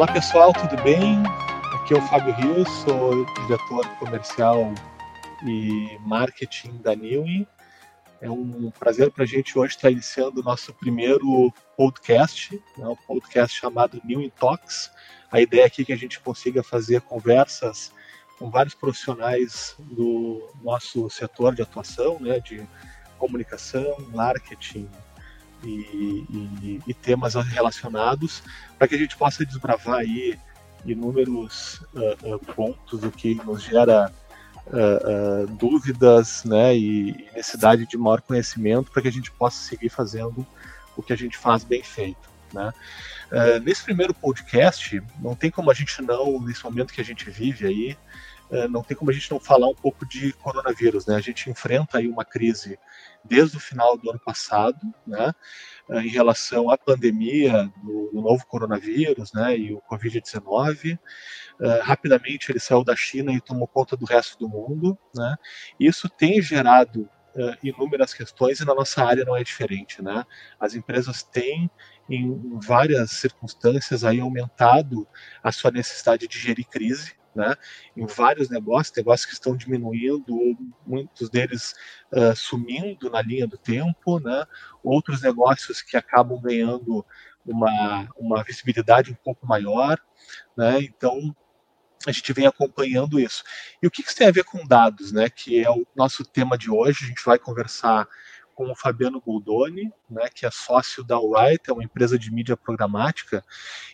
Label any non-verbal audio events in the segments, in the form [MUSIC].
Olá pessoal, tudo bem? Aqui é o Fábio Rios, sou diretor comercial e marketing da Newy. É um prazer para a gente hoje estar iniciando o nosso primeiro podcast, né, um podcast chamado New Talks. A ideia aqui é que a gente consiga fazer conversas com vários profissionais do nosso setor de atuação, né, de comunicação, marketing, e, e, e temas relacionados para que a gente possa desbravar aí inúmeros uh, uh, pontos, o que nos gera uh, dúvidas né, e, necessidade de maior conhecimento para que a gente possa seguir fazendo o que a gente faz bem feito. Né? nesse primeiro podcast, não tem como a gente não, nesse momento que a gente vive aí, não tem como a gente não falar um pouco de coronavírus. Né? A gente enfrenta aí uma crise desde o final do ano passado, né, eh, em relação à pandemia do, do novo coronavírus né, e o Covid-19. Uh, eh, rapidamente ele saiu da China e tomou conta do resto do mundo. Né? Isso tem gerado uh, inúmeras questões e na nossa área não é diferente. Né? As empresas têm, em várias circunstâncias, aí, aumentado a sua necessidade de gerir crise né, em vários negócios, negócios que estão diminuindo, muitos deles uh, sumindo na linha do tempo, né, outros negócios que acabam ganhando uma, uma visibilidade um pouco maior. Né, então, a gente vem acompanhando isso. E o que isso tem a ver com dados, né, que é o nosso tema de hoje? A gente vai conversar com o Fabiano Goldoni, né, que é sócio da Wright, é uma empresa de mídia programática,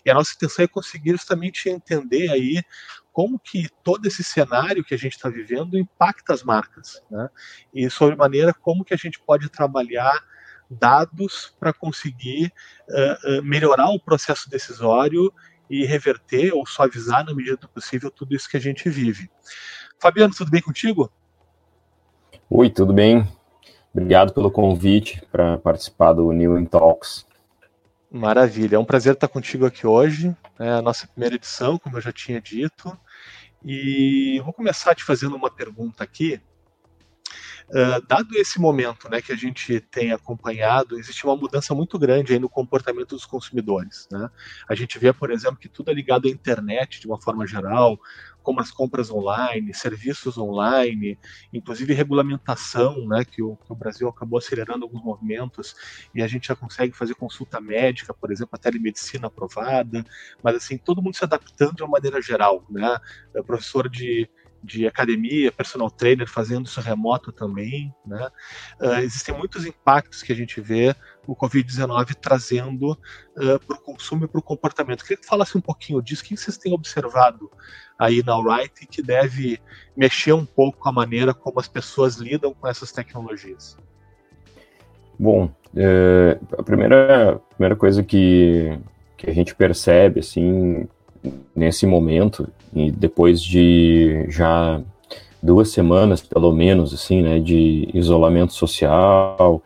e a nossa intenção é conseguir justamente entender aí como que todo esse cenário que a gente está vivendo impacta as marcas, né? E sobre maneira como que a gente pode trabalhar dados para conseguir uh, uh, melhorar o processo decisório e reverter ou suavizar na medida do possível tudo isso que a gente vive. Fabiano, tudo bem contigo? Oi, tudo bem. Obrigado pelo convite para participar do New in Talks. Maravilha, é um prazer estar contigo aqui hoje. É a nossa primeira edição, como eu já tinha dito. E vou começar te fazendo uma pergunta aqui. Uh, dado esse momento né, que a gente tem acompanhado, existe uma mudança muito grande aí no comportamento dos consumidores. Né? A gente vê, por exemplo, que tudo é ligado à internet de uma forma geral, como as compras online, serviços online, inclusive regulamentação, né, que o, que o, Brasil acabou acelerando alguns movimentos e a gente já consegue fazer consulta médica, por exemplo, a telemedicina aprovada, mas assim, todo mundo se adaptando de uma maneira geral, né, professor de de academia, personal trainer fazendo isso remoto também. Né? Uh, existem muitos impactos que a gente vê o Covid-19 trazendo uh, para o consumo e para o comportamento. Queria que falasse um pouquinho disso, o que vocês têm observado aí na Wright que deve mexer um pouco com a maneira como as pessoas lidam com essas tecnologias? Bom, é, a primeira, primeira coisa que, que a gente percebe, assim, nesse momento, e depois de já duas semanas, pelo menos, assim, né, de isolamento social,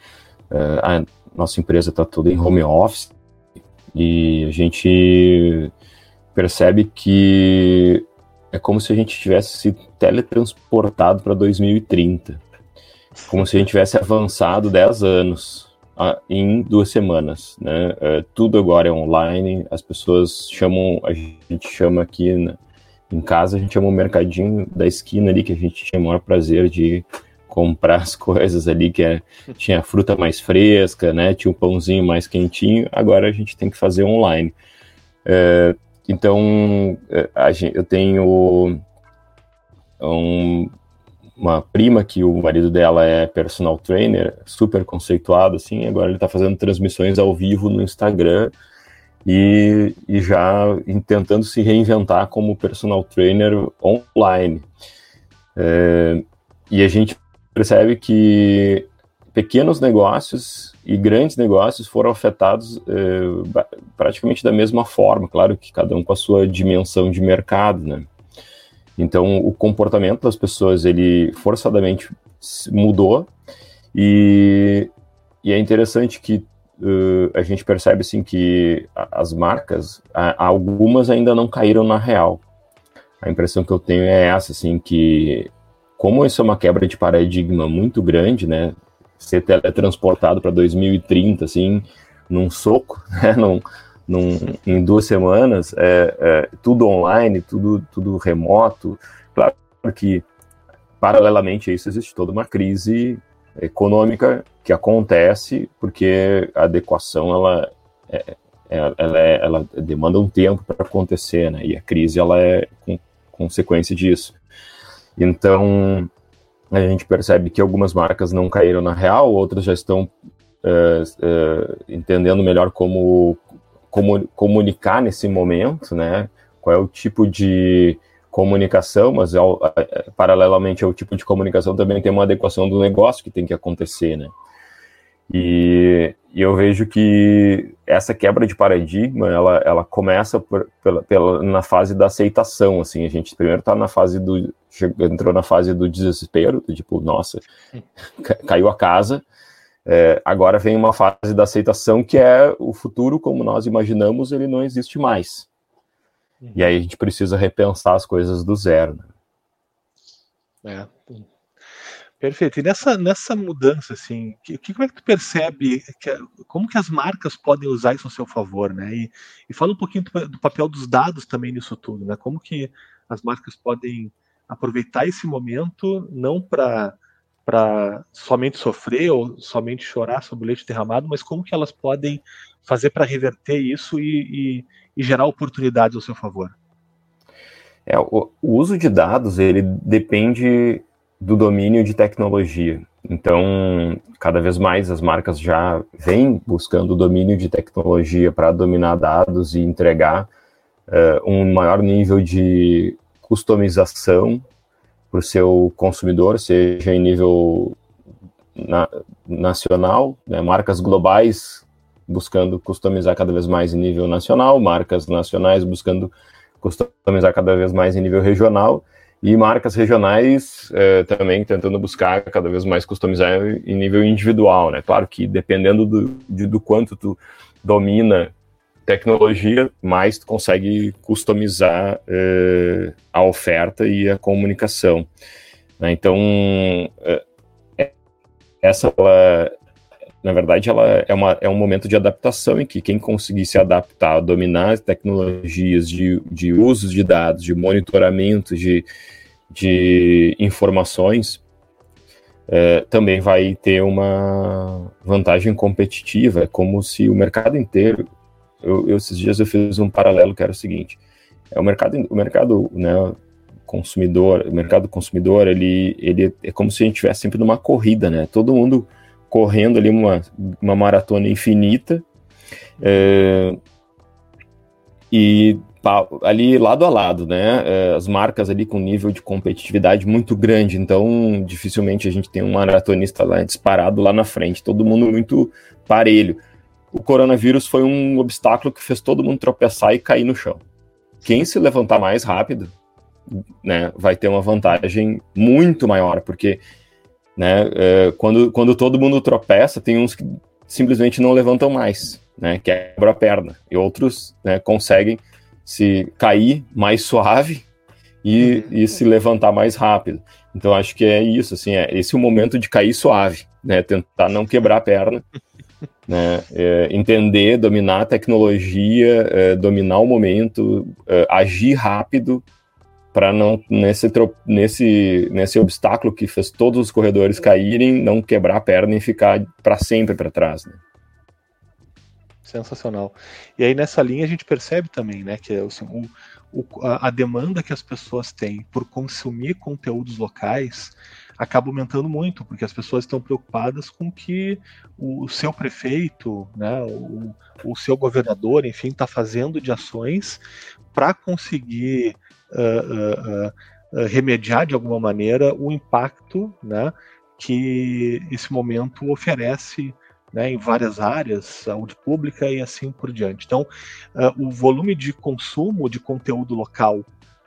uh, a nossa empresa está toda em home office, e a gente percebe que é como se a gente tivesse se teletransportado para 2030, como se a gente tivesse avançado 10 anos em duas semanas, né? É, tudo agora é online, as pessoas chamam, a gente chama aqui em casa, a gente chama o mercadinho da esquina ali, que a gente tinha o maior prazer de comprar as [LAUGHS] coisas ali, que é, tinha fruta mais fresca, né? Tinha um pãozinho mais quentinho, agora a gente tem que fazer online. É, então, é, gente, eu tenho um, uma prima que o marido dela é personal trainer, super conceituado, assim, agora ele está fazendo transmissões ao vivo no Instagram e, e já tentando se reinventar como personal trainer online. É, e a gente percebe que pequenos negócios e grandes negócios foram afetados é, praticamente da mesma forma, claro que cada um com a sua dimensão de mercado, né? Então, o comportamento das pessoas, ele forçadamente mudou e, e é interessante que uh, a gente percebe, assim, que as marcas, algumas ainda não caíram na real. A impressão que eu tenho é essa, assim, que como isso é uma quebra de paradigma muito grande, né, ser teletransportado para 2030, assim, num soco, [LAUGHS] né, num, num, em duas semanas, é, é, tudo online, tudo, tudo remoto. Claro que, paralelamente a isso, existe toda uma crise econômica que acontece porque a adequação ela, é, é ela, é, ela demanda um tempo para acontecer, né? E a crise ela é com, consequência disso. Então, a gente percebe que algumas marcas não caíram na real, outras já estão uh, uh, entendendo melhor como comunicar nesse momento, né? Qual é o tipo de comunicação, mas é, é, paralelamente ao tipo de comunicação também tem uma adequação do negócio que tem que acontecer, né? E, e eu vejo que essa quebra de paradigma, ela, ela começa por, pela, pela, na fase da aceitação, assim, a gente primeiro está na fase do, entrou na fase do desespero, do tipo, nossa, caiu a casa, é, agora vem uma fase da aceitação que é o futuro como nós imaginamos, ele não existe mais. Uhum. E aí a gente precisa repensar as coisas do zero. Né? É. Perfeito. E nessa, nessa mudança, assim, que, que, como é que tu percebe, que, como que as marcas podem usar isso a seu favor, né? E, e fala um pouquinho do, do, papel dos dados também nisso tudo, né? Como que as marcas podem aproveitar esse momento, não para para somente sofrer ou somente chorar sobre o leite derramado, mas como que elas podem fazer para reverter isso e, e, e, gerar oportunidades ao seu favor? É, o, o, uso de dados ele depende do domínio de tecnologia. Então, cada vez mais as marcas já vêm buscando o domínio de tecnologia para dominar dados e entregar uh, um maior nível de customização para o seu consumidor, seja em nível na, nacional, né, marcas globais buscando customizar cada vez mais em nível nacional, marcas nacionais buscando customizar cada vez mais em nível regional, e marcas regionais é, também tentando buscar cada vez mais customizar em nível individual, né? Claro que dependendo do, de, do quanto tu domina tecnologia, mais tu consegue customizar uh, a oferta e a comunicação. Né? Então, uh, essa, ela, na verdade, ela é, uma, é um momento de adaptação em que quem conseguir se adaptar, dominar as tecnologias de, de uso de dados, de monitoramento de, de informações, Uh, também vai ter uma vantagem competitiva. É como se o mercado inteiro eu, eu, esses dias eu fiz um paralelo que era o seguinte: é o mercado, o mercado, né, consumidor, o mercado consumidor, ele, ele é como se a gente estivesse sempre numa corrida, né? Todo mundo correndo ali uma, uma maratona infinita. É, e ali lado a lado, né? É, as marcas ali com nível de competitividade muito grande, então dificilmente a gente tem um maratonista lá disparado lá na frente, todo mundo muito parelho o coronavírus foi um obstáculo que fez todo mundo tropeçar e cair no chão. Quem se levantar mais rápido, né, vai ter uma vantagem muito maior, porque né, é, quando, quando todo mundo tropeça, tem uns que simplesmente não levantam mais, né, quebra a perna, e outros né, conseguem se cair mais suave e, e se levantar mais rápido. Então acho que é isso, assim, é esse é o momento de cair suave, né, tentar não quebrar a perna né? É, entender, dominar a tecnologia, é, dominar o momento, é, agir rápido para não nesse, nesse nesse obstáculo que fez todos os corredores caírem, não quebrar a perna e ficar para sempre para trás. Né? Sensacional. E aí nessa linha a gente percebe também, né, que assim, o, o, a, a demanda que as pessoas têm por consumir conteúdos locais acaba aumentando muito, porque as pessoas estão preocupadas com que o seu prefeito, né, o, o seu governador, enfim, está fazendo de ações para conseguir uh, uh, uh, remediar de alguma maneira o impacto né, que esse momento oferece né, em várias áreas, saúde pública e assim por diante. Então, o volume de consumo de conteúdo local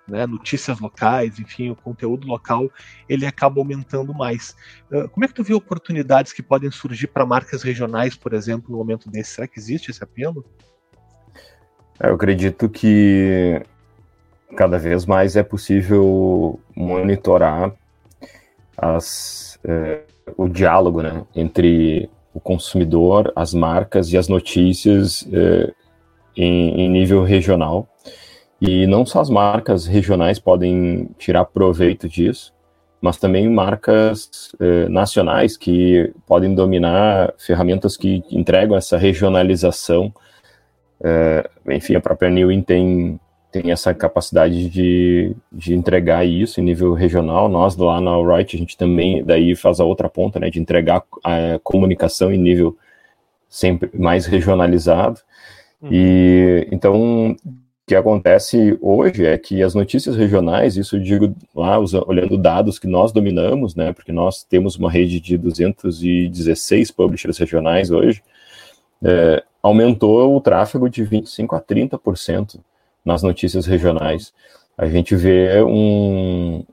né, notícias locais, enfim, o conteúdo local, ele acaba aumentando mais. Uh, como é que tu vê oportunidades que podem surgir para marcas regionais, por exemplo, no momento desse? Será que existe esse apelo? É, eu acredito que cada vez mais é possível monitorar as, é, o diálogo né, entre o consumidor, as marcas e as notícias é, em, em nível regional. E não só as marcas regionais podem tirar proveito disso, mas também marcas eh, nacionais que podem dominar ferramentas que entregam essa regionalização. Eh, enfim, a própria Newin tem, tem essa capacidade de, de entregar isso em nível regional. Nós lá na Alright, a gente também daí faz a outra ponta, né, de entregar a comunicação em nível sempre mais regionalizado. Uhum. E então que acontece hoje é que as notícias regionais, isso eu digo lá, olhando dados que nós dominamos, né, porque nós temos uma rede de 216 publishers regionais hoje, é, aumentou o tráfego de 25% a 30% nas notícias regionais. A gente vê um,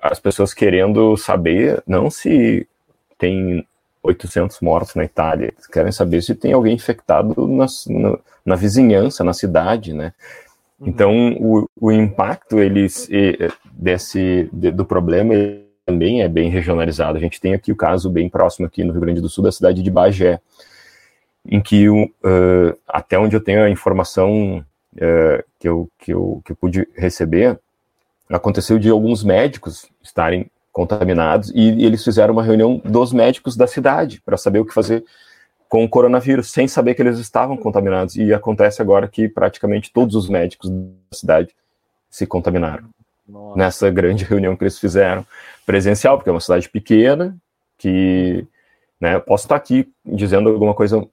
as pessoas querendo saber, não se tem 800 mortos na Itália. Eles querem saber se tem alguém infectado nas, na, na, vizinhança, na cidade, né? Uhum. Então, o, o impacto eles, desse, de, do problema também é bem regionalizado. A gente tem aqui o caso bem próximo aqui no Rio Grande do Sul, da cidade de Bagé, em que, uh, até onde eu tenho a informação uh, que, eu, que, eu, que eu pude receber, aconteceu de alguns médicos estarem contaminados e, e eles fizeram uma reunião dos médicos da cidade para saber o que fazer com o coronavírus, sem saber que eles estavam contaminados. E acontece agora que praticamente todos os médicos da cidade se contaminaram. Nossa. Nessa grande reunião que eles fizeram presencial, porque é uma cidade pequena, que né, posso estar aqui dizendo alguma coisa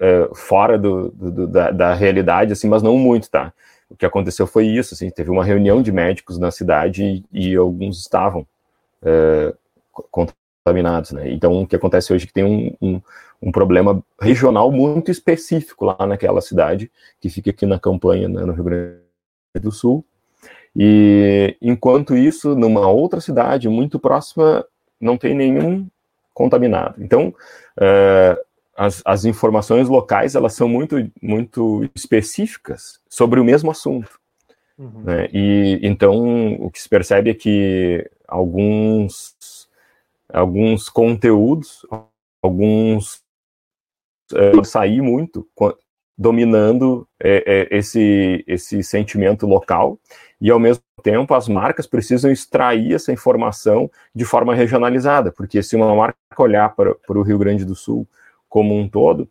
é, fora do, do, da, da, realidade, assim, mas não muito, tá? O que aconteceu foi isso, assim, teve uma reunião de médicos na cidade e, e alguns estavam é, contaminados, né? Então, o que acontece hoje é que tem um, um, um, problema regional muito específico lá naquela cidade, que fica aqui na campanha, né, no Rio Grande do Sul. E, enquanto isso, numa outra cidade muito próxima, não tem nenhum contaminado. Então, uh, as, as informações locais, elas são muito, muito específicas sobre o mesmo assunto. Uhum. Né? E então o que se percebe é que alguns, alguns conteúdos, alguns é, sair muito dominando é, é, esse, esse sentimento local. E ao mesmo tempo as marcas precisam extrair essa informação de forma regionalizada, porque se uma marca olhar para, para o Rio Grande do Sul como um todo,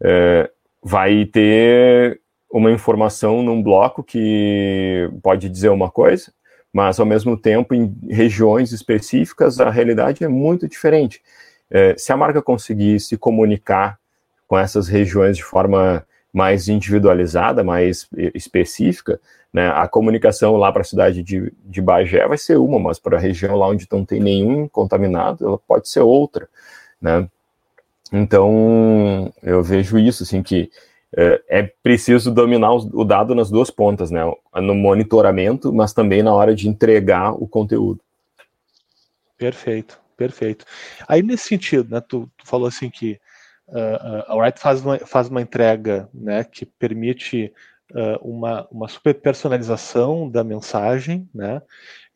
é, vai ter uma informação num bloco que pode dizer uma coisa, mas ao mesmo tempo em regiões específicas a realidade é muito diferente. É, se a marca conseguir se comunicar com essas regiões de forma mais individualizada, mais específica, né, a comunicação lá para a cidade de, de Bagé vai ser uma, mas para a região lá onde não tem nenhum contaminado, ela pode ser outra, né? Então, eu vejo isso, assim, que é, é preciso dominar o dado nas duas pontas, né? No monitoramento, mas também na hora de entregar o conteúdo. Perfeito, perfeito. Aí nesse sentido, né? Tu, tu falou assim que uh, a Wright faz uma, faz uma entrega, né? Que permite uh, uma, uma super personalização da mensagem, né?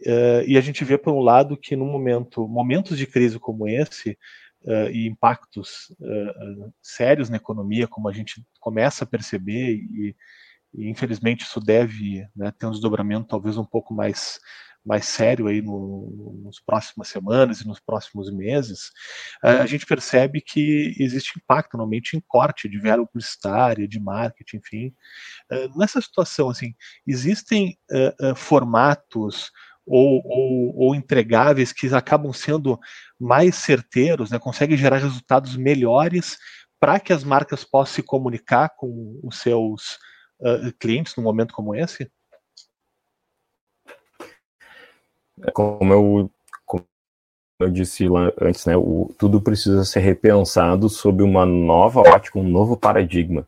Uh, e a gente vê por um lado que no momento, momentos de crise como esse, uh, e impactos uh, sérios na economia, como a gente começa a perceber, e, e infelizmente isso deve né, ter um desdobramento talvez um pouco mais mais sério aí no, nos próximas semanas e nos próximos meses, a gente percebe que existe impacto normalmente em corte de verba publicitária, de marketing, enfim. Nessa situação, assim, existem formatos ou, ou, ou, entregáveis que acabam sendo mais certeiros, né, conseguem gerar resultados melhores para que as marcas possam se comunicar com os seus uh, clientes num momento como esse? É, como eu, como eu disse lá antes, né, o, tudo precisa ser repensado sob uma nova ótica, um novo paradigma.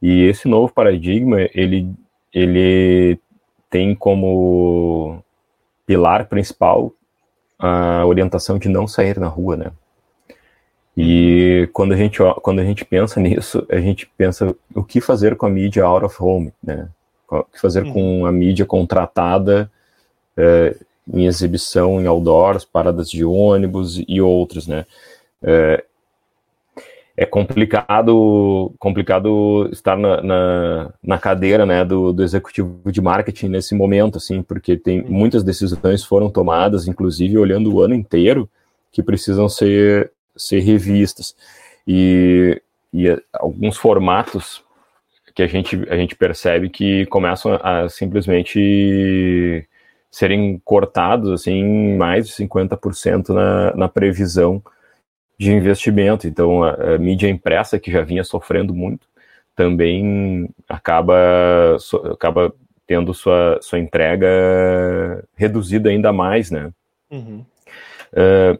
E esse novo paradigma, ele, ele tem como pilar principal a orientação de não sair na rua, né? E quando a gente quando a gente pensa nisso, a gente pensa o que fazer com a mídia out of home, né? O que fazer uhum. com a mídia contratada é, em exibição em outdoors, paradas de ônibus e outros, né? É, é complicado complicado estar na, na, na, cadeira né, do, do executivo de marketing nesse momento, assim, porque tem muitas decisões foram tomadas, inclusive olhando o ano inteiro, que precisam ser, ser revistas. E, e alguns formatos que a gente, a gente percebe que começam a simplesmente serem cortados assim mais de 50% na, na previsão de investimento. Então, a, a, mídia impressa, que já vinha sofrendo muito, também acaba, so, acaba tendo sua, sua entrega reduzida ainda mais, né? Uhum. Uh,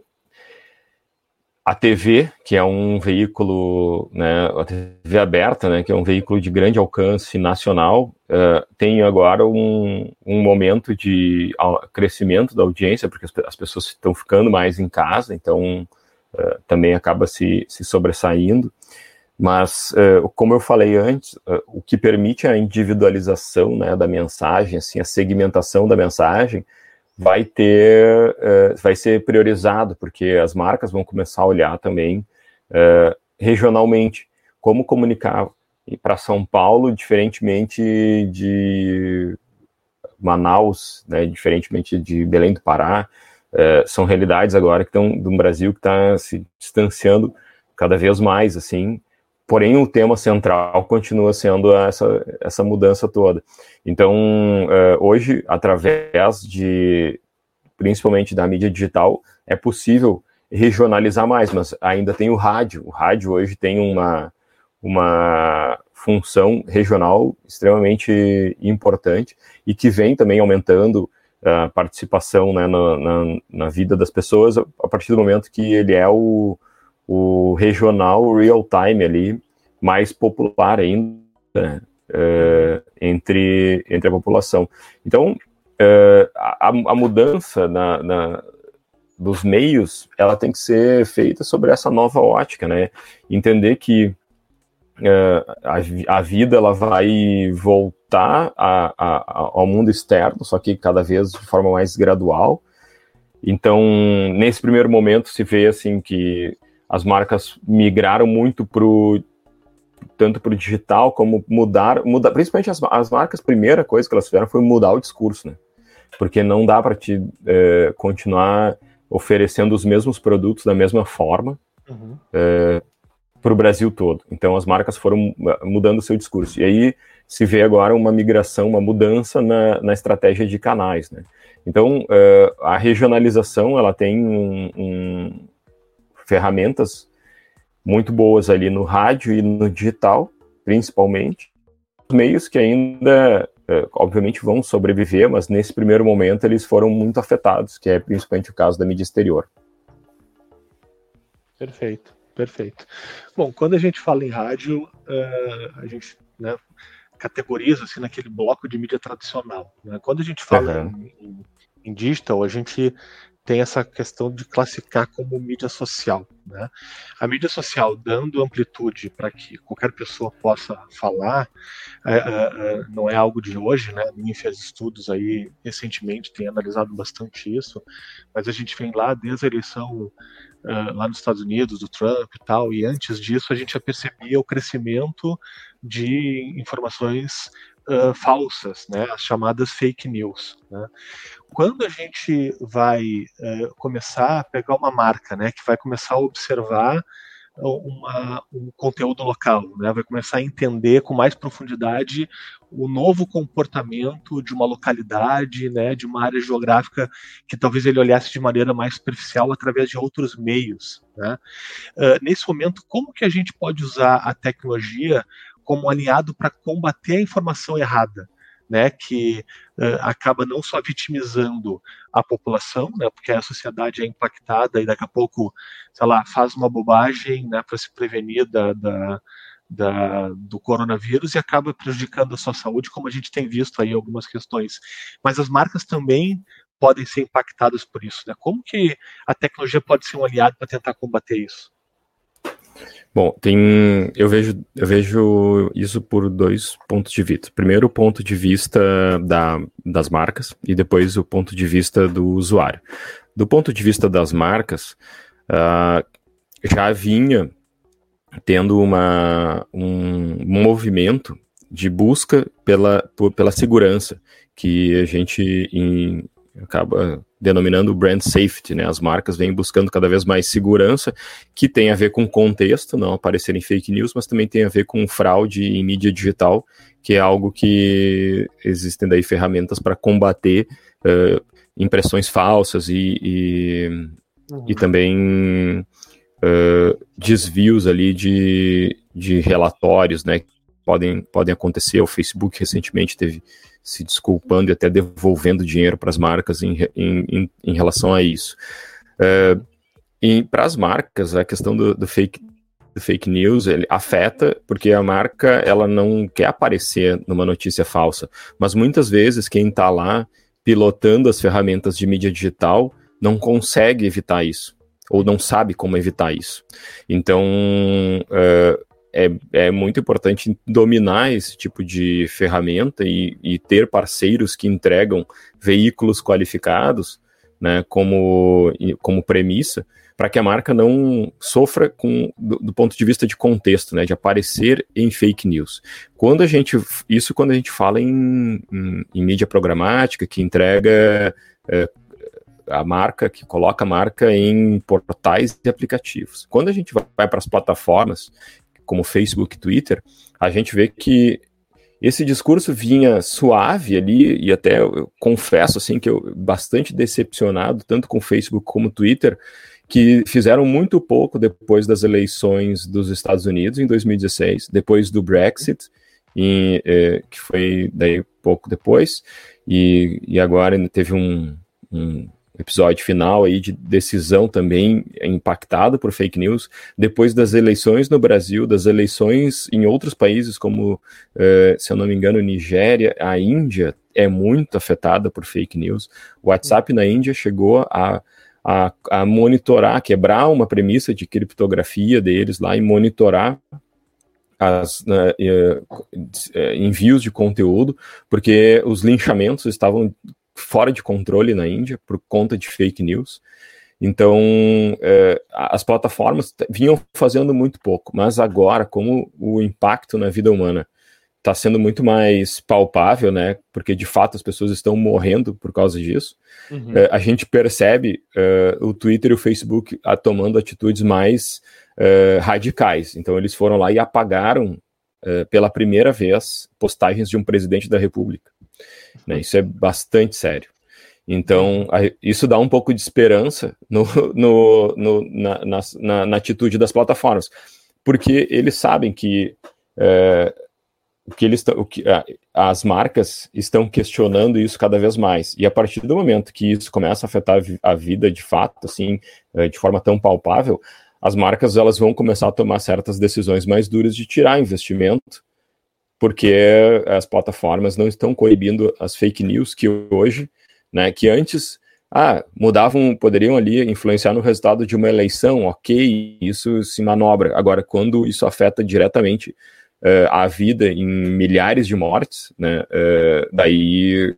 a TV, que é um veículo, né, a TV aberta, né, que é um veículo de grande alcance nacional, uh, tem agora um, um momento de crescimento da audiência, porque as, as pessoas estão ficando mais em casa, então uh, também acaba se, se sobressaindo. Mas, uh, como eu falei antes, o que permite a individualização né, da mensagem, assim, a segmentação da mensagem, vai ter, uh, vai ser priorizado, porque as marcas vão começar a olhar também uh, regionalmente como comunicar para São Paulo, diferentemente de Manaus, né, diferentemente de Belém do Pará, uh, são realidades agora que estão do Brasil que está se distanciando cada vez mais, assim, porém o tema central continua sendo essa, essa mudança toda. Então, uh, hoje, através de, principalmente da mídia digital, é possível regionalizar mais, mas ainda tem o rádio. O rádio hoje tem uma, uma função regional extremamente importante e que vem também aumentando participação né, na, na, na, vida das pessoas a partir do momento que ele é o, o regional real time ali mais popular ainda né, uh, entre, entre a população. Então, uh, a, a, mudança na, na, dos meios ela tem que ser feita sobre essa nova ótica, né? Entender que a, a vida ela vai voltar a, a, ao mundo externo, só que cada vez de forma mais gradual. Então, nesse primeiro momento, se vê assim que as marcas migraram muito para tanto para o digital como mudar, mudar principalmente as, as marcas, a primeira coisa que elas fizeram foi mudar o discurso, né? Porque não dá para te é, continuar oferecendo os mesmos produtos da mesma forma uhum. é, para o Brasil todo. Então as marcas foram mudando o seu discurso. E aí se vê agora uma migração, uma mudança na, na estratégia de canais, né? Então é, a regionalização ela tem um, um, ferramentas muito boas ali no rádio e no digital, principalmente. Meios que ainda, é, obviamente, vão sobreviver, mas nesse primeiro momento eles foram muito afetados, que é principalmente o caso da mídia exterior. Perfeito, perfeito. Bom, quando a gente fala em rádio, uh, a gente né, categoriza assim, naquele bloco de mídia tradicional. Né? Quando a gente fala uhum. em, em, em digital, a gente tem essa questão de classificar como mídia social. Né? A mídia social dando amplitude para que qualquer pessoa possa falar é, é, é, não é algo de hoje, né? A fez estudos aí recentemente, tem analisado bastante isso, mas a gente vem lá desde a eleição uh, lá nos Estados Unidos do Trump e tal, e antes disso a gente já percebia o crescimento de informações falsas, né, as chamadas fake news. Né. Quando a gente vai uh, começar a pegar uma marca, né, que vai começar a observar uma, um conteúdo local, né? vai começar a entender com mais profundidade o novo comportamento de uma localidade, né? de uma área geográfica que talvez ele olhasse de maneira mais superficial através de outros meios. Né? Uh, nesse momento, como que a gente pode usar a tecnologia como aliado para combater a informação errada, né, que uh, acaba não só vitimizando a população, né, porque a sociedade é impactada e daqui a pouco, sei lá, faz uma bobagem né, para se prevenir da, da, da, do coronavírus e acaba prejudicando a sua saúde, como a gente tem visto aí algumas questões. Mas as marcas também podem ser impactadas por isso. Né? Como que a tecnologia pode ser um aliado para tentar combater isso? Bom, tem eu vejo eu vejo isso por dois pontos de vista. Primeiro, o ponto de vista da, das marcas e depois o ponto de vista do usuário. Do ponto de vista das marcas, uh, já vinha tendo uma, um movimento de busca pela, por, pela segurança, que a gente em, acaba denominando brand safety, né? As marcas vêm buscando cada vez mais segurança, que tem a ver com contexto, não aparecer em fake news, mas também tem a ver com fraude em mídia digital, que é algo que existem daí ferramentas para combater uh, impressões falsas e, e, uhum. e também uh, desvios ali de, de relatórios, né? Podem, podem acontecer. O Facebook recentemente teve se desculpando e até devolvendo dinheiro para as marcas em, em, em, relação a isso. Uh, para as marcas, a questão do, do, fake, fake news ele afeta porque a marca ela não quer aparecer numa notícia falsa, mas muitas vezes quem está lá pilotando as ferramentas de mídia digital não consegue evitar isso ou não sabe como evitar isso. Então, uh, é, é muito importante dominar esse tipo de ferramenta e, e ter parceiros que entregam veículos qualificados né, como, como premissa, para que a marca não sofra com, do, do, ponto de vista de contexto, né, de aparecer em fake news. Quando a gente, isso quando a gente fala em, em, em mídia programática, que entrega é, a marca, que coloca a marca em portais e aplicativos. Quando a gente vai para as plataformas, como Facebook e Twitter, a gente vê que esse discurso vinha suave ali, e até eu confesso assim que eu bastante decepcionado, tanto com Facebook como Twitter, que fizeram muito pouco depois das eleições dos Estados Unidos em 2016, depois do Brexit, e, é, que foi daí pouco depois, e, e agora teve um, um episódio final aí de decisão também impactado por fake news, depois das eleições no Brasil, das eleições em outros países, como, uh, se eu não me engano, Nigéria, a Índia é muito afetada por fake news. O WhatsApp na Índia chegou a, a, a monitorar, quebrar uma premissa de criptografia deles lá e monitorar as uh, uh, envios de conteúdo, porque os linchamentos estavam fora de controle na Índia por conta de fake news. Então, é, as plataformas vinham fazendo muito pouco, mas agora, como o impacto na vida humana está sendo muito mais palpável, né? Porque de fato as pessoas estão morrendo por causa disso. Uhum. É, a gente percebe é, o Twitter e o Facebook a, tomando atitudes mais é, radicais. Então, eles foram lá e apagaram pela primeira vez postagens de um presidente da República. Né? Isso é bastante sério. Então, a, isso dá um pouco de esperança no, no, no na, na, na, atitude das plataformas, porque eles sabem que, é, que, eles, o que as marcas estão questionando isso cada vez mais. E a partir do momento que isso começa a afetar a vida de fato, assim, é, de forma tão palpável, as marcas elas vão começar a tomar certas decisões mais duras de tirar investimento porque as plataformas não estão coibindo as fake news que hoje, né, que antes, ah, mudavam, poderiam ali influenciar no resultado de uma eleição, ok, isso se manobra. Agora, quando isso afeta diretamente uh, a vida em milhares de mortes, né, uh, daí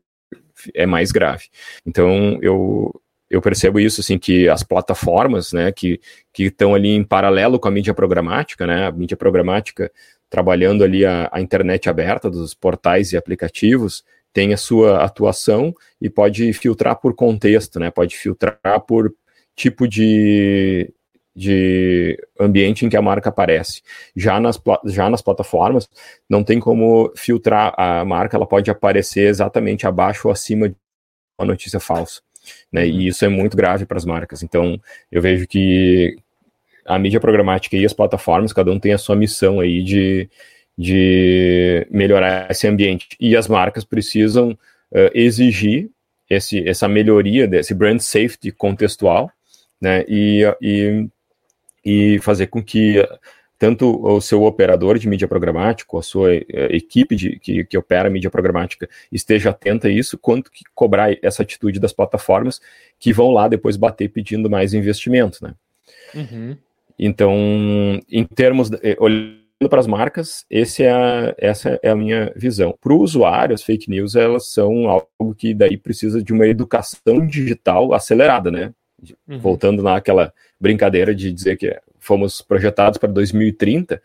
é mais grave. Então, eu, eu percebo isso, assim, que as plataformas, né, que estão ali em paralelo com a mídia programática, né, a mídia programática trabalhando ali a, a internet aberta dos portais e aplicativos, tem a sua atuação e pode filtrar por contexto, né? Pode filtrar por tipo de, de ambiente em que a marca aparece. Já nas, já nas plataformas, não tem como filtrar a marca, ela pode aparecer exatamente abaixo ou acima de uma notícia falsa. Né? E uhum. isso é muito grave para as marcas. Então, eu vejo que a mídia programática e as plataformas, cada um tem a sua missão aí de, de melhorar esse ambiente. E as marcas precisam uh, exigir esse, essa melhoria desse brand safety contextual, né, e, e, e fazer com que tanto o seu operador de mídia programática, a sua uh, equipe de, que, que opera mídia programática esteja atenta a isso, quanto que cobrar essa atitude das plataformas que vão lá depois bater pedindo mais investimento, né. Uhum. Então, em termos, de, eh, olhando para as marcas, esse é a, essa é a minha visão. Para o usuário, as fake news, elas são algo que daí precisa de uma educação digital acelerada, né? Uhum. Voltando naquela brincadeira de dizer que fomos projetados para 2030,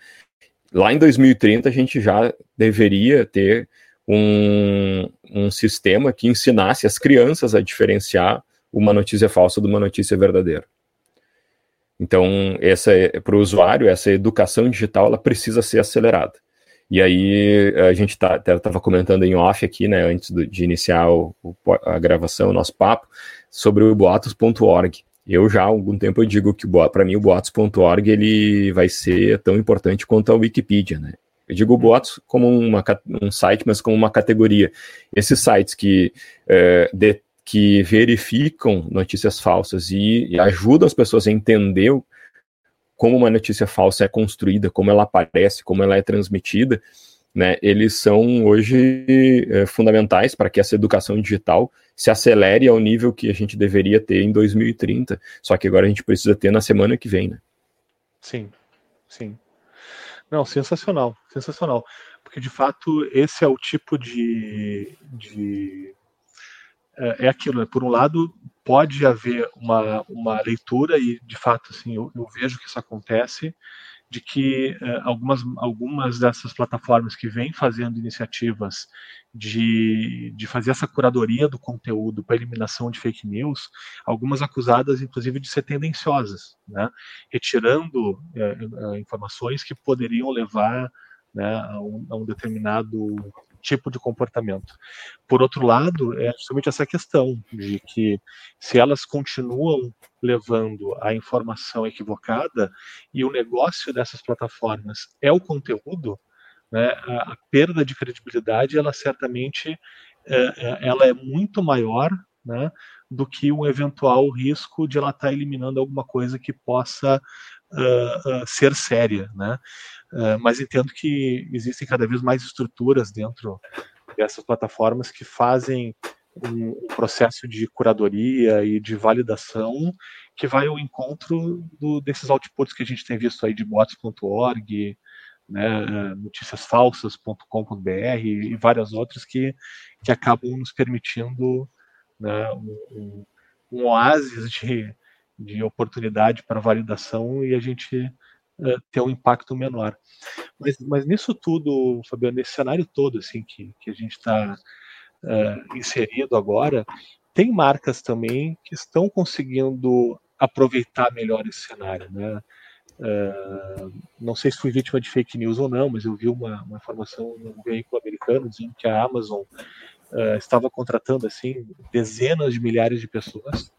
lá em 2030 a gente já deveria ter um, um sistema que ensinasse as crianças a diferenciar uma notícia falsa de uma notícia verdadeira. Então, essa é, para o usuário, essa educação digital ela precisa ser acelerada. E aí a gente tá, estava comentando em off aqui, né, antes do, de iniciar o, a gravação, o nosso papo, sobre o boatos.org. Eu já há algum tempo eu digo que para mim o boatos.org ele vai ser tão importante quanto a Wikipedia, né? Eu digo o uhum. Boatos como uma, um site, mas como uma categoria. Esses sites que, é, de, que verificam notícias falsas e, e, ajudam as pessoas a entender como uma notícia falsa é construída, como ela aparece, como ela é transmitida, né, eles são hoje é, fundamentais para que essa educação digital se acelere ao nível que a gente deveria ter em 2030. Só que agora a gente precisa ter na semana que vem, né? Sim, sim. Não, sensacional, sensacional. Porque de fato esse é o tipo de. de é, é aquilo, né? por um lado, pode haver uma, uma leitura, e de fato, assim, eu, eu vejo que isso acontece, de que uh, algumas, algumas dessas plataformas que vêm fazendo iniciativas de, de fazer essa curadoria do conteúdo para eliminação de fake news, algumas acusadas, inclusive, de ser tendenciosas, né? retirando uh, uh, informações que poderiam levar né, a, um, a um determinado tipo de comportamento. Por outro lado, é justamente essa questão de que se elas continuam levando a informação equivocada e o negócio dessas plataformas é o conteúdo, né, a, a, perda de credibilidade, ela certamente é, é, ela é muito maior né, do que um eventual risco de ela estar tá eliminando alguma coisa que possa uh, ser séria. Né? Uh, mas entendo que existem cada vez mais estruturas dentro dessas plataformas que fazem um, um processo de curadoria e de validação que vai ao encontro do, desses outputs que a gente tem visto aí de bots.org, né, noticiasfalsas.com.br e várias outras que, que acabam nos permitindo né, um, um, oásis de, de oportunidade para validação e a gente uh, ter um impacto menor. Mas, mas nisso tudo, Fabiano, nesse cenário todo assim que, que a gente está uh, inserido agora, tem marcas também que estão conseguindo aproveitar melhor esse cenário, né? Uh, não sei se fui vítima de fake news ou não, mas eu vi uma, uma informação no veículo americano dizendo que a Amazon uh, estava contratando assim dezenas de milhares de pessoas,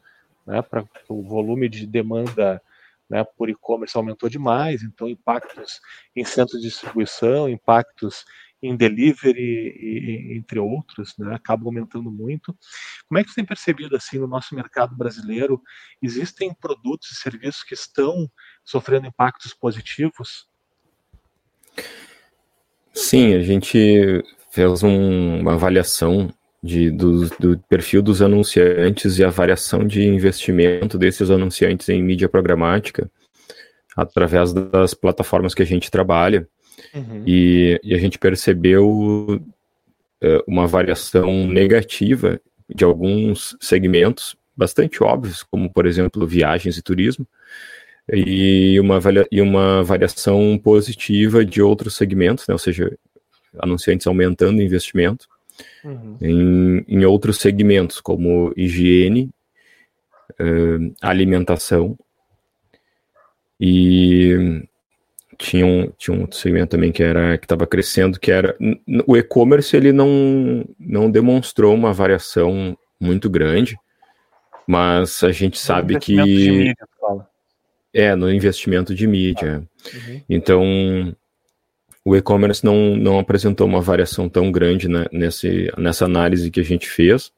né, para o volume de demanda né, por e-commerce aumentou demais, então impactos em centros de distribuição, impactos em delivery, e, entre outros, né, aumentando muito. Como é que você tem percebido assim no nosso mercado brasileiro? Existem produtos e serviços que estão sofrendo impactos positivos? Sim, a gente fez um, uma avaliação de, do, do, perfil dos anunciantes e a variação de investimento desses anunciantes em mídia programática através das plataformas que a gente trabalha. Uhum. E, e, a gente percebeu uh, uma variação negativa de alguns segmentos bastante óbvios, como, por exemplo, viagens e turismo, e uma, e uma variação positiva de outros segmentos, né, ou seja, anunciantes aumentando o investimento uhum. em, em outros segmentos, como higiene, uh, alimentação e tinha um, tinha um outro segmento também que era que estava crescendo, que era o e-commerce ele não, não demonstrou uma variação muito grande, mas a gente sabe que mídia, é no investimento de mídia. Uhum. Então o e-commerce não, não apresentou uma variação tão grande né, nesse, nessa análise que a gente fez,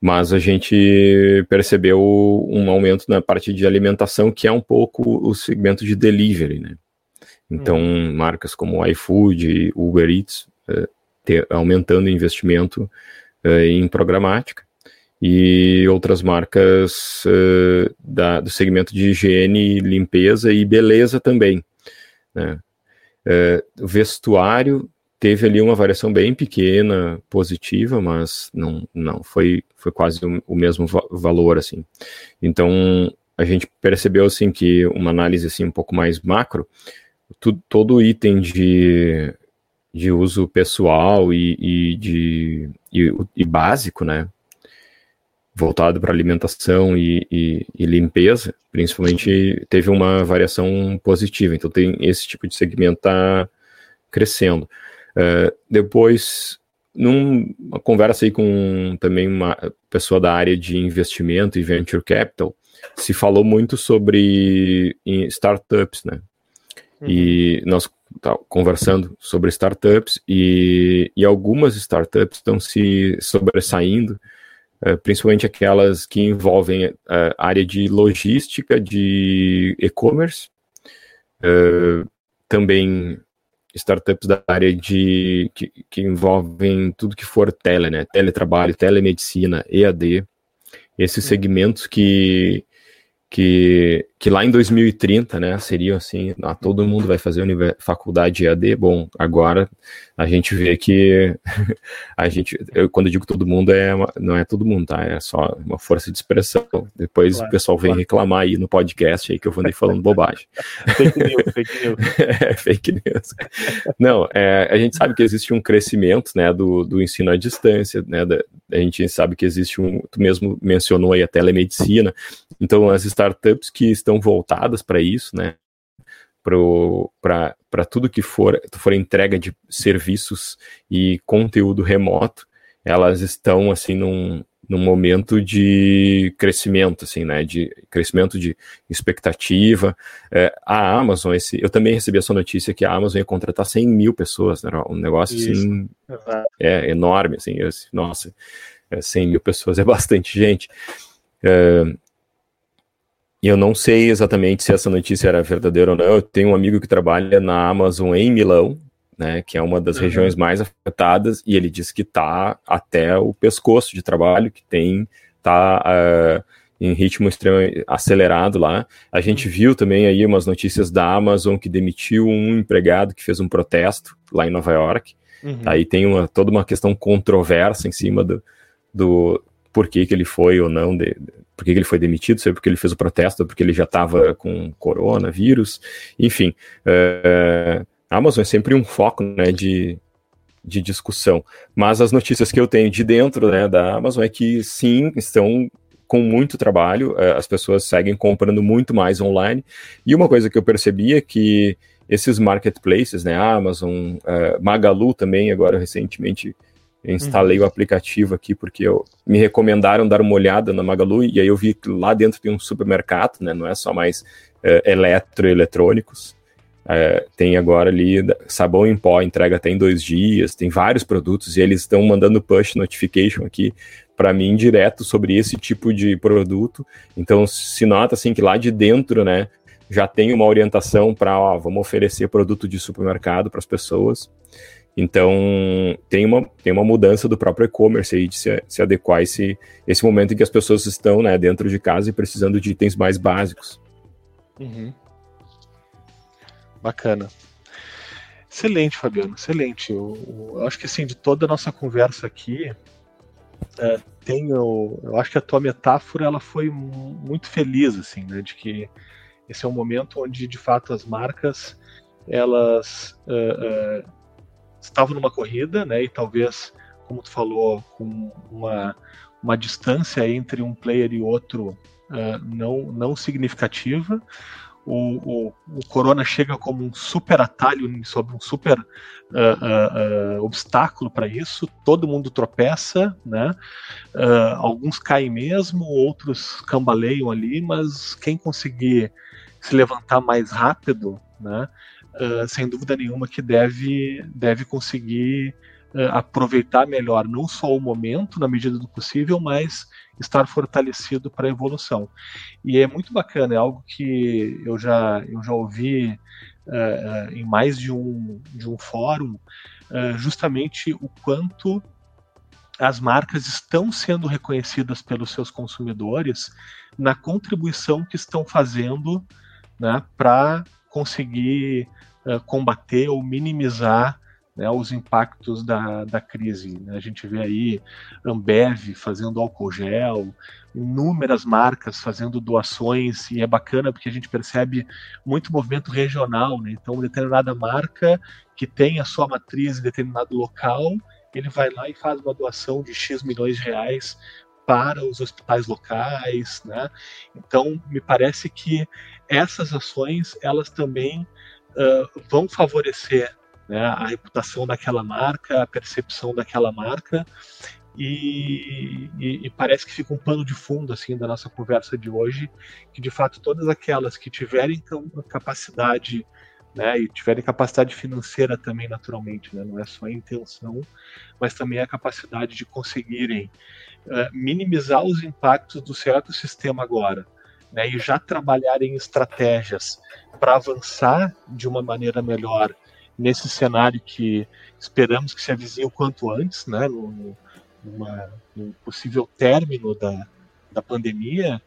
mas a gente percebeu um aumento na parte de alimentação, que é um pouco o segmento de delivery, né? Então, hum. marcas como iFood, Uber Eats, é, ter, aumentando o investimento é, em programática, e outras marcas é, da, do segmento de higiene, limpeza e beleza também, né? É, vestuário teve ali uma variação bem pequena, positiva, mas não, não foi, foi quase o, mesmo va valor assim. Então a gente percebeu assim que uma análise assim um pouco mais macro, tu, todo item de, de uso pessoal e, e de e, e, básico, né, voltado para alimentação e, e, e, limpeza, principalmente teve uma variação positiva. Então tem esse tipo de segmento tá crescendo. Uh, depois numa conversa aí com também uma pessoa da área de investimento e venture capital, se falou muito sobre startups, né? Uhum. E nós tá conversando sobre startups e, e algumas startups estão se sobressaindo, principalmente aquelas que envolvem a uh, área de logística, de e-commerce, uh, também startups da área de que, que, envolvem tudo que for tele, né? Teletrabalho, telemedicina, EAD, esses segmentos que que, que lá em 2030, né, seriam assim, ah, todo mundo vai fazer faculdade EAD, bom, agora a gente vê que [LAUGHS] a gente, eu, quando eu digo todo mundo, é uma, não é todo mundo, tá, é só uma força de expressão, depois claro, o pessoal vem claro. reclamar aí no podcast aí que eu vou falando bobagem. [LAUGHS] fake news, fake news. [LAUGHS] é, fake news. Não, é, a gente sabe que existe um crescimento, né, do, do ensino à distância, né, da, a gente sabe que existe um, tu mesmo mencionou aí a telemedicina, então as startups que estão voltadas para isso, né, para tudo que for, for entrega de serviços e conteúdo remoto, elas estão assim num, num momento de crescimento, assim, né, de crescimento de expectativa. É, a Amazon, esse, eu também recebi essa notícia que a Amazon ia contratar 100 mil pessoas, né, um negócio Isso. assim, é enorme, assim, eu, nossa, 100 é, mil pessoas é bastante gente. É, eu não sei exatamente se essa notícia era verdadeira ou não. Eu tenho um amigo que trabalha na Amazon em Milão, né, que é uma das uhum. regiões mais afetadas, e ele diz que está até o pescoço de trabalho, que tem tá uh, em ritmo extremamente acelerado lá. A gente uhum. viu também aí umas notícias da Amazon que demitiu um empregado que fez um protesto lá em Nova York. Uhum. Aí tem uma, toda uma questão controversa em cima do, do por que, que ele foi ou não de, por que ele foi demitido, se é porque ele fez o protesto, porque ele já estava com coronavírus, enfim. A Amazon é sempre um foco né, de, de discussão. Mas as notícias que eu tenho de dentro né, da Amazon é que sim, estão com muito trabalho, é, as pessoas seguem comprando muito mais online. E uma coisa que eu percebi é que esses marketplaces, né, Amazon, uh, Magalu também, agora recentemente eu instalei uhum. o aplicativo aqui porque eu, me recomendaram dar uma olhada na Magalu e aí eu vi que lá dentro tem um supermercado, né? Não é só mais é, eletroeletrônicos. É, tem agora ali sabão em pó, entrega até em dois dias, tem vários produtos e eles estão mandando push notification aqui para mim direto sobre esse tipo de produto. Então se nota assim que lá de dentro, né, já tem uma orientação para, vamos oferecer produto de supermercado para as pessoas. Então, tem uma, tem uma mudança do próprio e-commerce aí de se, se adequar a esse, esse momento em que as pessoas estão né, dentro de casa e precisando de itens mais básicos. Uhum. Bacana. Excelente, Fabiano, excelente. Eu, eu, acho que assim, de toda a nossa conversa aqui, é, tenho, eu acho que a tua metáfora ela foi muito feliz, assim, né, de que esse é um momento onde de fato as marcas elas uh, uh, estavam numa corrida, né? E talvez, como tu falou, com uma, uma distância entre um player e outro uh, não, não significativa. O, o, o, Corona chega como um super atalho sobre um super uh, uh, obstáculo para isso. Todo mundo tropeça, né? alguns caem mesmo, outros cambaleiam ali, mas quem conseguir se levantar mais rápido, né? Uh, sem dúvida nenhuma que deve, deve conseguir uh, aproveitar melhor não só o momento, na medida do possível, mas estar fortalecido para a evolução. E é muito bacana, é algo que eu já, eu já ouvi uh, em mais de um, de um fórum, justamente o quanto as marcas estão sendo reconhecidas pelos seus consumidores na contribuição que estão fazendo né, para conseguir uh, combater ou minimizar né, os impactos da, da crise. Né? A gente vê aí Ambev fazendo álcool gel, inúmeras marcas fazendo doações, e é bacana porque a gente percebe muito movimento regional. Né? Então, determinada marca que tem a sua matriz em determinado local, ele vai lá e faz uma doação de X milhões de reais para os hospitais locais, né? Então, me parece que essas ações, elas também uh, vão favorecer né, a reputação daquela marca, a percepção daquela marca, e, e, e, parece que fica um pano de fundo assim da nossa conversa de hoje, que de fato todas aquelas que tiverem capacidade né, e tiverem capacidade financeira também naturalmente, né, não é só a intenção, mas também a capacidade de conseguirem uh, minimizar os impactos do seu ecossistema agora, né, e já trabalharem estratégias para avançar de uma maneira melhor nesse cenário que esperamos que se avizinhe o quanto antes, né, no, numa, num possível término da, da pandemia,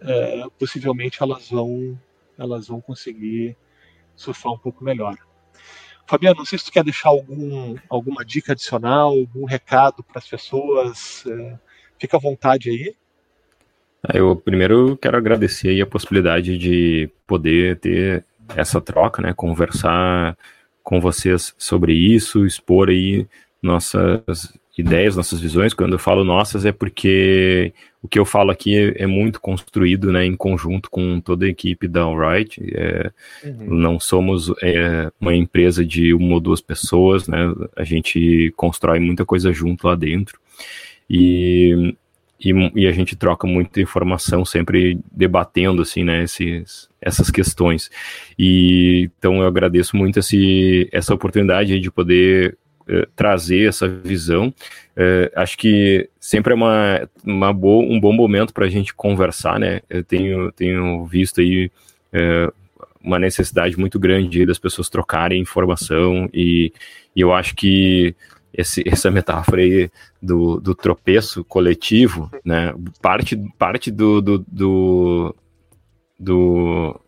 é, possivelmente elas vão, elas vão conseguir surfar um pouco melhor. Fabiano, não sei se tu quer deixar algum, alguma dica adicional, algum recado para as pessoas. É, fica à vontade aí. É, eu primeiro quero agradecer aí a possibilidade de poder ter essa troca, né, conversar com vocês sobre isso, expor aí nossas ideias, nossas visões. Quando eu falo nossas é porque o que eu falo aqui é, é muito construído, né, em conjunto com toda a equipe da Alright. É, uhum. Não somos é, uma empresa de uma ou duas pessoas, né? A gente constrói muita coisa junto lá dentro. E e, e, a gente troca muita informação, sempre debatendo assim, né, esses, essas questões. E então eu agradeço muito esse, essa oportunidade de poder uh, trazer essa visão. Uh, acho que sempre é uma, uma boa, um bom momento para a gente conversar, né? Eu tenho, tenho visto aí uh, uma necessidade muito grande das pessoas trocarem informação e, e eu acho que esse, essa metáfora aí do, do tropeço coletivo, né? Parte, parte do, do, do, do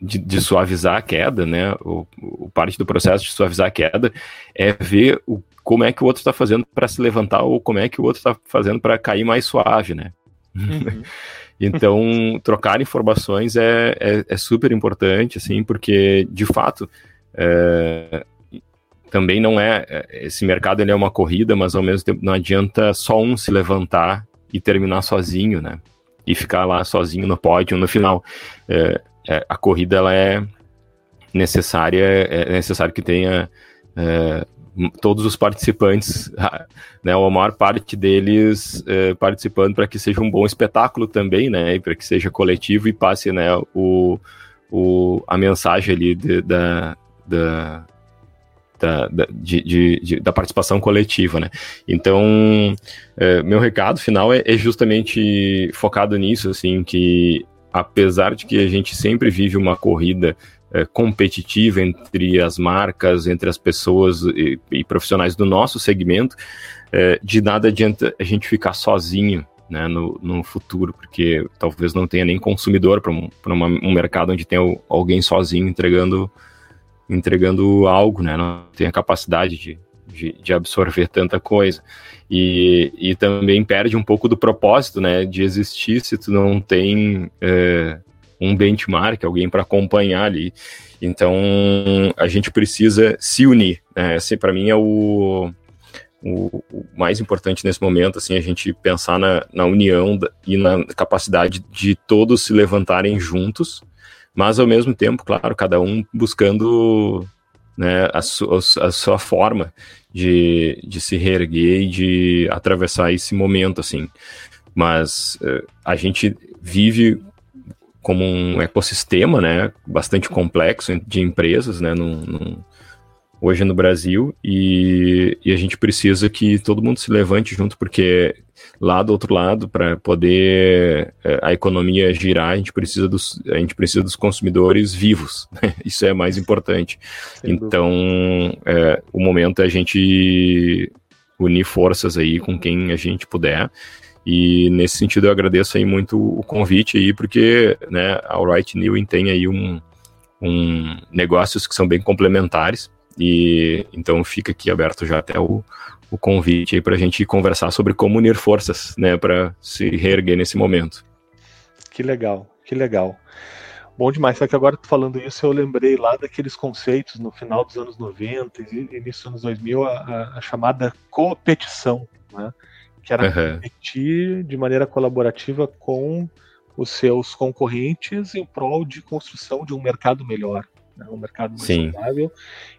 de, de, suavizar a queda, né? O, o, parte do processo de suavizar a queda é ver o, como é que o outro está fazendo para se levantar ou como é que o outro está fazendo para cair mais suave, né? Uhum. [LAUGHS] então, trocar informações é, é, é, super importante, assim, porque de fato é, também não é, é esse mercado ele é uma corrida, mas ao mesmo tempo não adianta só um se levantar e terminar sozinho, né? E ficar lá sozinho no pódio no final. É, é, a corrida ela é necessária, é necessário que tenha é, todos os participantes, [LAUGHS] né, a maior parte deles é, participando para que seja um bom espetáculo também, né, para que seja coletivo e passe, né, o, o, a mensagem ali de, da, da, da, da, de, de, de, da participação coletiva, né? Então, é, meu recado final é, é, justamente focado nisso, assim, que apesar de que a gente sempre vive uma corrida é, competitiva entre as marcas, entre as pessoas e, e profissionais do nosso segmento, é, de nada adianta a gente ficar sozinho né, no, no futuro, porque talvez não tenha nem consumidor para um, um mercado onde tem alguém sozinho entregando entregando algo, né? Não tem a capacidade de, de, de, absorver tanta coisa. E, e também perde um pouco do propósito, né? De existir se tu não tem é, um benchmark, alguém para acompanhar ali. Então, a gente precisa se unir. Né? Esse, para mim, é o, o, o, mais importante nesse momento, assim, a gente pensar na, na união e na capacidade de todos se levantarem juntos mas ao mesmo tempo, claro, cada um buscando né, a, su a sua forma de, de se reerguer e de atravessar esse momento, assim. Mas uh, a gente vive como um ecossistema, né, bastante complexo de empresas, né, num, num, hoje no Brasil, e, e, a gente precisa que todo mundo se levante junto, porque lá do outro lado, para poder é, a economia girar, a gente precisa dos, a gente precisa dos consumidores vivos. [LAUGHS] Né? Isso é mais importante. Sem então, é, o momento é a gente unir forças aí com quem a gente puder. E nesse sentido eu agradeço aí muito o convite aí, porque né, a Alright New tem aí um, um negócios que são bem complementares E então fica aqui aberto já até o, o convite aí para a gente conversar sobre como unir forças, né, para se reerguer nesse momento. Que legal, que legal. Bom demais, só que agora falando isso, eu lembrei lá daqueles conceitos no final dos anos 90 e início dos anos 2000, a, a, chamada competição, né? que era uhum. competir de maneira colaborativa com os seus concorrentes em prol de construção de um mercado melhor, né? um mercado mais Sim. saudável.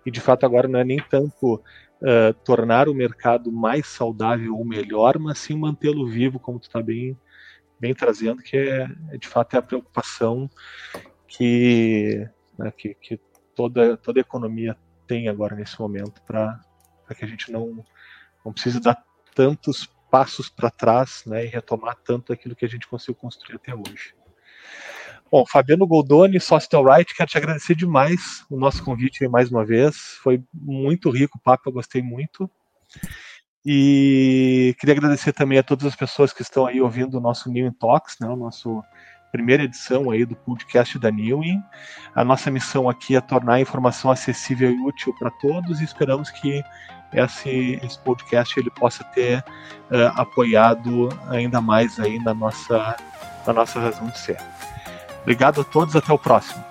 E de fato agora não é nem tanto uh, tornar o mercado mais saudável ou melhor, mas sim mantê-lo vivo, como tu está bem bem trazendo, que é, é, de fato é a preocupação que, né, que, que, toda, toda a economia tem agora nesse momento para que a gente não, não precise dar tantos passos para trás né, e retomar tanto aquilo que a gente conseguiu construir até hoje. Bom, Fabiano Goldoni, sócio da Right, quero te agradecer demais o nosso convite mais uma vez. Foi muito rico o papo, eu gostei muito. E queria agradecer também a todas as pessoas que estão aí ouvindo o nosso New Talks, né, o nosso primeira edição aí do podcast da Newin. A nossa missão aqui é tornar a informação acessível e útil para todos e esperamos que esse, esse podcast ele possa ter uh, apoiado ainda mais aí na nossa, na nossa razão de ser. Obrigado a todos, até o próximo.